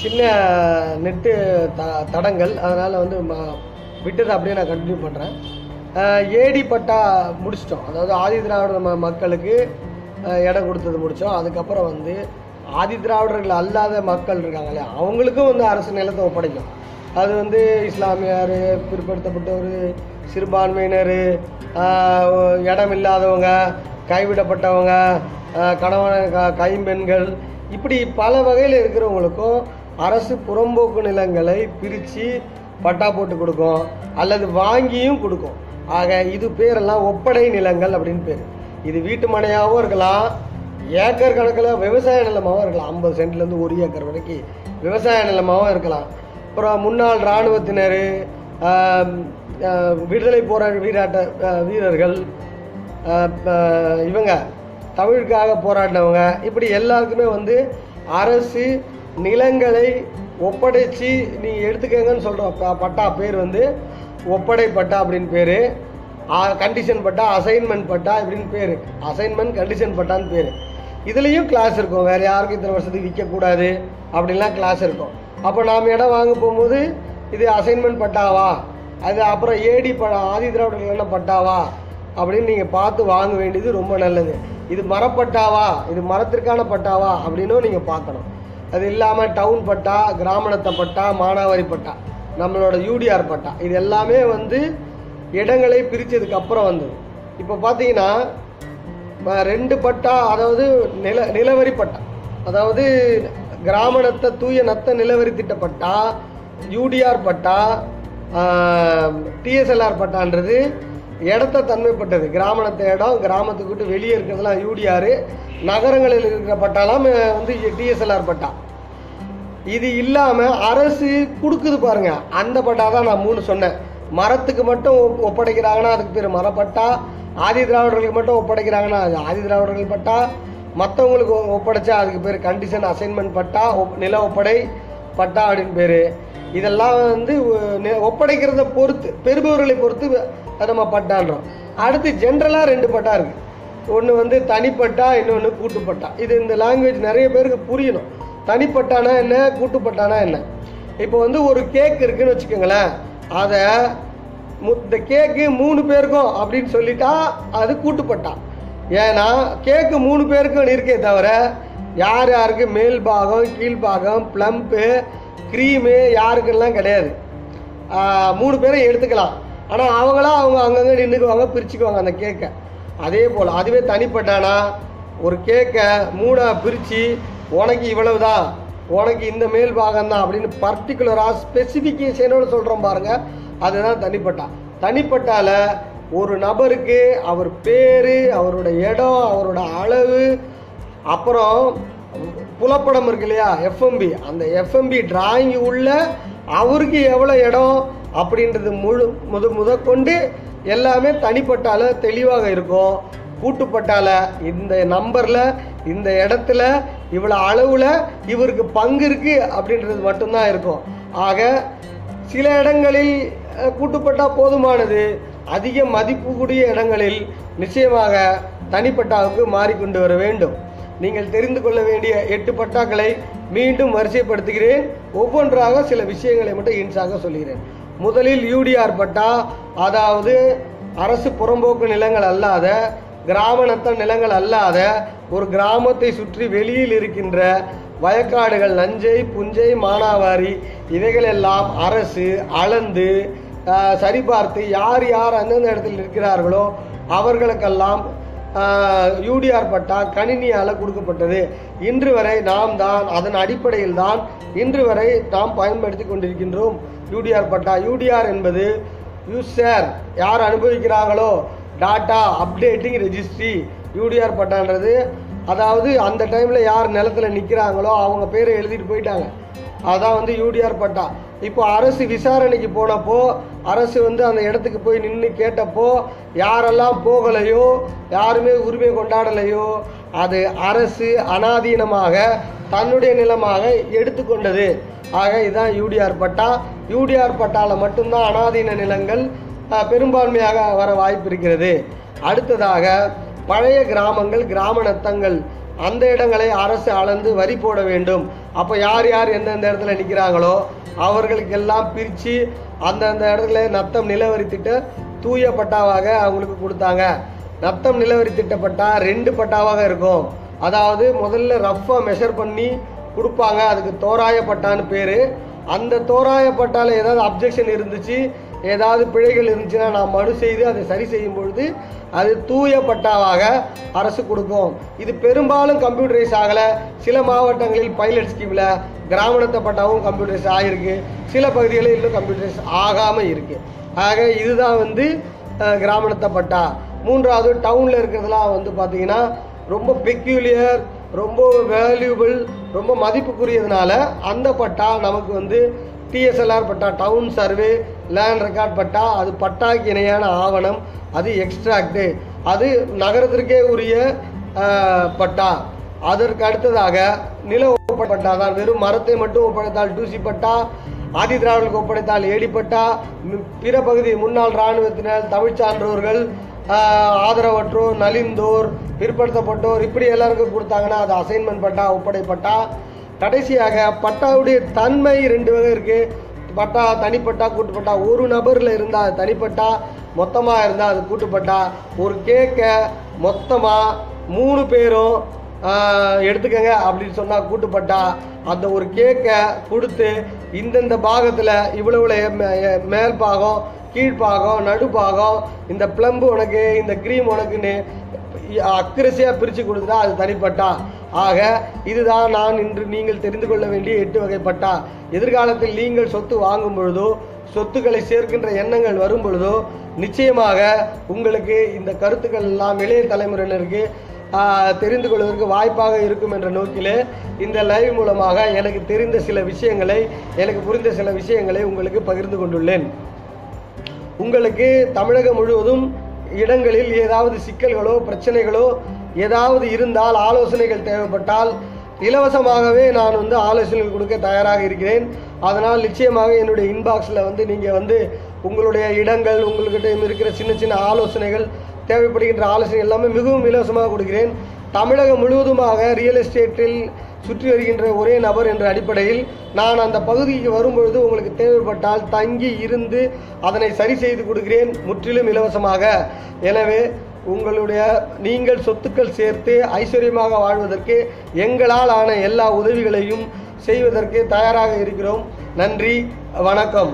சின்ன நெட்டு த தடங்கள். அதனால் வந்து ம விட்டதை அப்படியே நான் கண்டினியூ பண்ணுறேன் ஏடி பட்டா முடிச்சிட்டோம். அதாவது ஆதி திராவிட ம மக்களுக்கு இடம் கொடுத்தது முடித்தோம் அதுக்கப்புறம் வந்து ஆதி திராவிடர்கள் அல்லாத மக்கள் இருக்காங்க இல்லையா அவங்களுக்கும் வந்து அரசு நிலத்தை ஒப்படைக்கும். அது வந்து இஸ்லாமியார் பிற்படுத்தப்பட்டவர் சிறுபான்மையினர் இடம் இல்லாதவங்க கைவிடப்பட்டவங்க கணவன் க- கைம்பெண்கள் இப்படி பல வகையில் இருக்கிறவங்களுக்கும் அரசு புறம்போக்கு நிலங்களை பிரித்து பட்டா போட்டு கொடுக்கும் அல்லது வாங்கியும் கொடுக்கும். ஆக இது பேரெல்லாம் ஒப்படை நிலங்கள் அப்படின்னு பேர். இது வீட்டு மனையாகவும் இருக்கலாம் ஏக்கர் கணக்கில் விவசாய நிலமாகவும் இருக்கலாம். ஐம்பது சென்ட்லேருந்து ஒரு ஏக்கர் வரைக்கும் விவசாய நிலமாகவும் இருக்கலாம். அப்புறம் முன்னாள் இராணுவத்தினர் விடுதலை போராட்ட வீராட்ட வீரர்கள் இவங்க தமிழுக்காக போராடினவங்க. இப்படி எல்லாருக்குமே வந்து அரசு நிலங்களை ஒப்படைச்சு நீ எடுத்துக்கங்கன்னு சொல்கிற பட்டா பேர் வந்து ஒப்படை பட்டா அப்படின்னு பேர். கண்டிஷன் பட்டா அசைன்மெண்ட் பட்டா இப்படின்னு பேர். அசைன்மெண்ட் கண்டிஷன் பட்டான்னு பேர். இதுலேயும் கிளாஸ் இருக்கும். வேறு யாருக்கும் இத்தனை வருஷத்துக்கு விற்கக்கூடாது அப்படின்லாம் கிளாஸ் இருக்கும். அப்போ நாம் இடம் வாங்க போகும்போது இது அசைன்மெண்ட் பட்டாவா? அது அப்புறம் ஏடி ப ஆதி திராவிடர்கள் என்ன பட்டாவா? அப்படின்னு நீங்கள் பார்த்து வாங்க வேண்டியது ரொம்ப நல்லது. இது மரப்பட்டாவா? இது மரத்திற்கான பட்டாவா? அப்படின்னும் நீங்கள் பார்க்கணும். அது இல்லாமல் டவுன் பட்டா கிராமணத்தை பட்டா மானாவாரி பட்டா நம்மளோட யூடிஆர் பட்டா இது எல்லாமே வந்து இடங்களை பிரித்ததுக்கு அப்புறம் வந்தது. இப்போ பார்த்தீங்கன்னா ரெண்டு பட்டா அதாவது நில நிலவரி பட்டா அதாவது கிராமணத்தை தூய நத்த நிலவரி திட்ட பட்டா யூடிஆர் பட்டா டிஎஸ்எல்ஆர் பட்டான்றது இடத்த தன்மைப்பட்டது கிராமணத்தை இடம் கிராமத்துக்கு விட்டு வெளியே இருக்கிறதுலாம் யூடிஆர் நகரங்களில் இருக்கிற பட்டாலாம் வந்து டிஎஸ்எல்ஆர் பட்டா. இது இல்லாமல் அரசு கொடுக்குது பாருங்க. அந்த பட்டா தான் நான் மூணு சொன்னேன். மரத்துக்கு மட்டும் ஒப்படைக்கிறாங்கன்னா அதுக்கு பேர் மரப்பட்டா. ஆதி திராவிடர்களுக்கு மட்டும் ஒப்படைக்கிறாங்கன்னா அது ஆதி திராவிடர்கள் பட்டா. மற்றவங்களுக்கு ஒப்படைச்சா அதுக்கு பேர் கண்டிஷன் அசைன்மெண்ட் பட்டா நில ஒப்படை பட்டா அப்படின்னு பேர். இதெல்லாம் வந்து ஒப்படைக்கிறத பொறுத்து பெறுபவர்களை பொறுத்து நம்ம பட்டான்றோம். அடுத்து ஜென்ரலாக ரெண்டு பட்டா இருக்குது ஒன்று வந்து தனிப்பட்டா இன்னொன்று கூட்டுப்பட்டா. இது இந்த லாங்குவேஜ் நிறைய பேருக்கு புரியணும். தனிப்பட்டானா என்ன கூட்டுப்பட்டானா என்ன? இப்போ வந்து ஒரு கேக் இருக்குன்னு வச்சுக்கோங்களேன். அதை மு- இந்த கேக்கு மூணு பேருக்கும் அப்படின்னு சொல்லிட்டா அது கூட்டுப்பட்டா. ஏன்னா கேக்கு மூணு பேருக்கும் இருக்கே தவிர யார் யாருக்கு மேல் பாகம் கீழ்பாகம் ப்ளம்ப்பு க்ரீமு யாருக்கெல்லாம் கிடையாது. மூணு பேரும் எடுத்துக்கலாம். ஆனால் அவங்களாம் அவங்க அங்கங்கே நின்றுக்குவாங்க பிரிச்சுக்குவாங்க அந்த கேக்கை அதே போல் அதுவே தனிப்பட்டானா? ஒரு கேக்கை மூணாக பிரித்து உனக்கு இவ்வளவுதான் உனக்கு இந்த மேல் பாகம் தான் அப்படின்னு பர்டிகுலராக ஸ்பெசிஃபிகேஷனோட சொல்கிறோம் பாருங்கள் அதுதான் தனிப்பட்டா. தனிப்பட்டால ஒரு நபருக்கு அவர் பேர் அவரோட இடம் அவரோட அளவு அப்புறம் புலப்படம் இருக்கு இல்லையா? எஃப்எம்பி அந்த எஃப்எம்பி டிராயிங் உள்ள அவருக்கு எவ்வளோ இடம்? அப்படின்றது முழு முத முதற்கொண்டு எல்லாமே தனிப்பட்டால தெளிவாக இருக்கும். கூட்டுப்பட்டால இந்த நம்பரில் இந்த இடத்துல இவ்வளோ அளவில் இவருக்கு பங்கு இருக்குது அப்படின்றது மட்டும்தான் இருக்கும். ஆக சில இடங்களில் கூட்டுப்பட்டா போதுமானது. அதிக மதிப்பு கூடிய இடங்களில் நிச்சயமாக தனிப்பட்டாவுக்கு மாறிக்கொண்டு வர வேண்டும். நீங்கள் தெரிந்து கொள்ள வேண்டிய எட்டு பட்டாக்களை மீண்டும் வரிசைப்படுத்துகிறேன். ஒவ்வொன்றாக சில விஷயங்களை மட்டும் இன்சாக சொல்கிறேன். முதலில் யூடிஆர் பட்டா அதாவது அரசு புறம்போக்கு நிலங்கள் அல்லாத கிராம நத்த நிலங்கள் அல்லாத ஒரு கிராமத்தை சுற்றி வெளியில் இருக்கின்ற வயக்காடுகள் நஞ்சை புஞ்சை மானாவாரி இவைகளெல்லாம் அரசு அளந்து சரிபார்த்து யார் யார் அந்தந்த இடத்தில் இருக்கிறார்களோ அவர்களுக்கெல்லாம் யூடிஆர் பட்டா கணினியால் கொடுக்கப்பட்டது. இன்று வரை நாம் தான் அதன் அடிப்படையில் தான் இன்று வரை நாம் பயன்படுத்தி கொண்டிருக்கின்றோம். யூடிஆர் பட்டா யூடிஆர் என்பது யூசர் யார் அனுபவிக்கிறாங்களோ டாட்டா அப்டேட்டிங் ரெஜிஸ்ட்ரி யூடிஆர் பட்டான்றது. அதாவது அந்த டைமில் யார் நிலத்தில் நிற்கிறாங்களோ அவங்க பேரை எழுதிட்டு போயிட்டாங்க. அதான் வந்து யூடிஆர் பட்டா. இப்போ அரசு விசாரணைக்கு போனப்போ அரசு வந்து அந்த இடத்துக்கு போய் நின்று கேட்டப்போ யாரெல்லாம் போகலையோ யாருமே உரிமை கொண்டாடலையோ அது அரசு அனாதீனமாக தன்னுடைய நிலமாக எடுத்துக்கொண்டது. ஆக இதுதான் யூடிஆர் பட்டா. யூடிஆர் பட்டால மட்டும்தான் அனாதீன நிலங்கள் பெரும்பான்மையாக வர வாய்ப்பு இருக்கிறது. அடுத்ததாக பழைய கிராமங்கள் கிராம நத்தங்கள் அந்த இடங்களை அரசு அளந்து வரி போட வேண்டும். அப்போ யார் யார் எந்தெந்த இடத்துல நிற்கிறாங்களோ அவர்களுக்கெல்லாம் பிரித்து அந்தந்த இடத்துல நத்தம் நிலவரி திட்ட தூய பட்டாவாக அவங்களுக்கு கொடுத்தாங்க. நத்தம் நிலவரி திட்ட பட்டா ரெண்டு பட்டாவாக இருக்கும். அதாவது முதல்ல ரஃப்பாக மெஷர் பண்ணி கொடுப்பாங்க. அதுக்கு தோராய பட்டான்னு பேர். அந்த தோராய ஏதாவது அப்ஜெக்ஷன் இருந்துச்சு ஏதாவது பிழைகள் இருந்துச்சுன்னா நான் மனு செய்து அதை சரி செய்யும் பொழுது அது தூய பட்டாவாக அரசு கொடுக்கும். இது பெரும்பாலும் கம்ப்யூட்டரைஸ் ஆகலை. சில மாவட்டங்களில் பைலட் ஸ்கீமில் கிராமணத்த பட்டாவும் கம்ப்யூட்டரைஸ் ஆகிருக்கு சில பகுதிகளில் இன்னும் கம்ப்யூட்டரைஸ் ஆகாமல் இருக்குது ஆக இதுதான் வந்து கிராமணத்தை கிராமணத்த பட்டா. மூன்றாவது டவுனில் இருக்கிறதுலாம் வந்து பார்த்தீங்கன்னா ரொம்ப பெக்யூலியர் ரொம்ப வேல்யூபிள் ரொம்ப மதிப்புக்குரியதுனால அந்த பட்டா நமக்கு வந்து TSLR patta town survey land record patta அது பட்டாக்கு இணையான ஆவணம் அது எக்ஸ்ட்ராக்டு அது நகரத்திற்கே உரிய பட்டா. அதற்கு அடுத்ததாக நில ஒப்படைப்பட்டா தான் வெறும் மரத்தை மட்டும் ஒப்படைத்தால் டூசி பட்டா ஆதி திராவிடர்களுக்கு ஒப்படைத்தால் ஏடிப்பட்டா பிற பகுதி முன்னாள் இராணுவத்தினர் தமிழ்ச் சான்றோர்கள் ஆதரவற்றோர் நலிந்தோர் பிற்படுத்தப்பட்டோர் இப்படி எல்லாருக்கும் கொடுத்தாங்கன்னா அது அசைன்மெண்ட் பட்டா ஒப்படைப்பட்டா கடைசியாக பட்டாவுடைய தன்மை ரெண்டு வகை இருக்குது பட்டா தனிப்பட்டா கூட்டுப்பட்டா. ஒரு நபரில் இருந்தால் அது தனிப்பட்டா மொத்தமாக இருந்தால் அது கூட்டுப்பட்டா. ஒரு கேக்கை மொத்தமாக மூணு பேரும் எடுத்துக்கங்க அப்படின்னு சொன்னால் கூட்டுப்பட்டா. அந்த ஒரு கேக்கை கொடுத்து இந்தந்த பாகத்தில் இவ்வளோ மேல் பாகம் கீழ்ப்பாகம் நடுப்பாகம் இந்த பிளம்பு உனக்கு இந்த க்ரீம் உனக்குன்னு அக்ரஸியாக பிரித்து கொடுத்தா அது தனிப்பட்டா. ஆக இதுதான் நான் இன்று நீங்கள் தெரிந்து கொள்ள வேண்டிய எட்டு வகைப்பட்டா. எதிர்காலத்தில் நீங்கள் சொத்து வாங்கும் பொழுதோ சொத்துக்களை சேர்க்கின்ற எண்ணங்கள் வரும் பொழுதோ நிச்சயமாக உங்களுக்கு இந்த கருத்துக்கள் எல்லாம் இளைய தலைமுறையினருக்கு தெரிந்து கொள்வதற்கு வாய்ப்பாக இருக்கும் என்ற நோக்கிலே இந்த லைவ் மூலமாக எனக்கு தெரிந்த சில விஷயங்களை எனக்கு புரிந்த சில விஷயங்களை உங்களுக்கு பகிர்ந்து கொண்டுள்ளேன். உங்களுக்கு தமிழகம் முழுவதும் இடங்களில் ஏதாவது சிக்கல்களோ பிரச்சனைகளோ ஏதாவது இருந்தால் ஆலோசனைகள் தேவைப்பட்டால் இலவசமாகவே நான் வந்து ஆலோசனைகள் கொடுக்க தயாராக இருக்கிறேன். அதனால் நிச்சயமாக என்னுடைய இன்பாக்ஸில் வந்து நீங்கள் வந்து உங்களுடைய இடங்கள் உங்கள்கிட்ட இருக்கிற சின்ன சின்ன ஆலோசனைகள் தேவைப்படுகின்ற ஆலோசனை எல்லாமே மிகவும் இலவசமாக கொடுக்கிறேன். தமிழகம் முழுவதுமாக ரியல் எஸ்டேட்டில் சுற்றி வருகின்ற ஒரே நபர் என்ற அடிப்படையில் நான் அந்த பகுதிக்கு வரும்பொழுது உங்களுக்கு தேவைப்பட்டால் தங்கி இருந்து அதனை சரி செய்து கொடுக்கிறேன் முற்றிலும் இலவசமாக. எனவே உங்களுடைய நீங்கள் சொத்துக்கள் சேர்த்து ஐஸ்வர்யமாக வாழ்வதற்கு எங்களால் ஆன எல்லா உதவிகளையும் செய்வதற்கு தயாராக இருக்கிறோம். நன்றி வணக்கம்.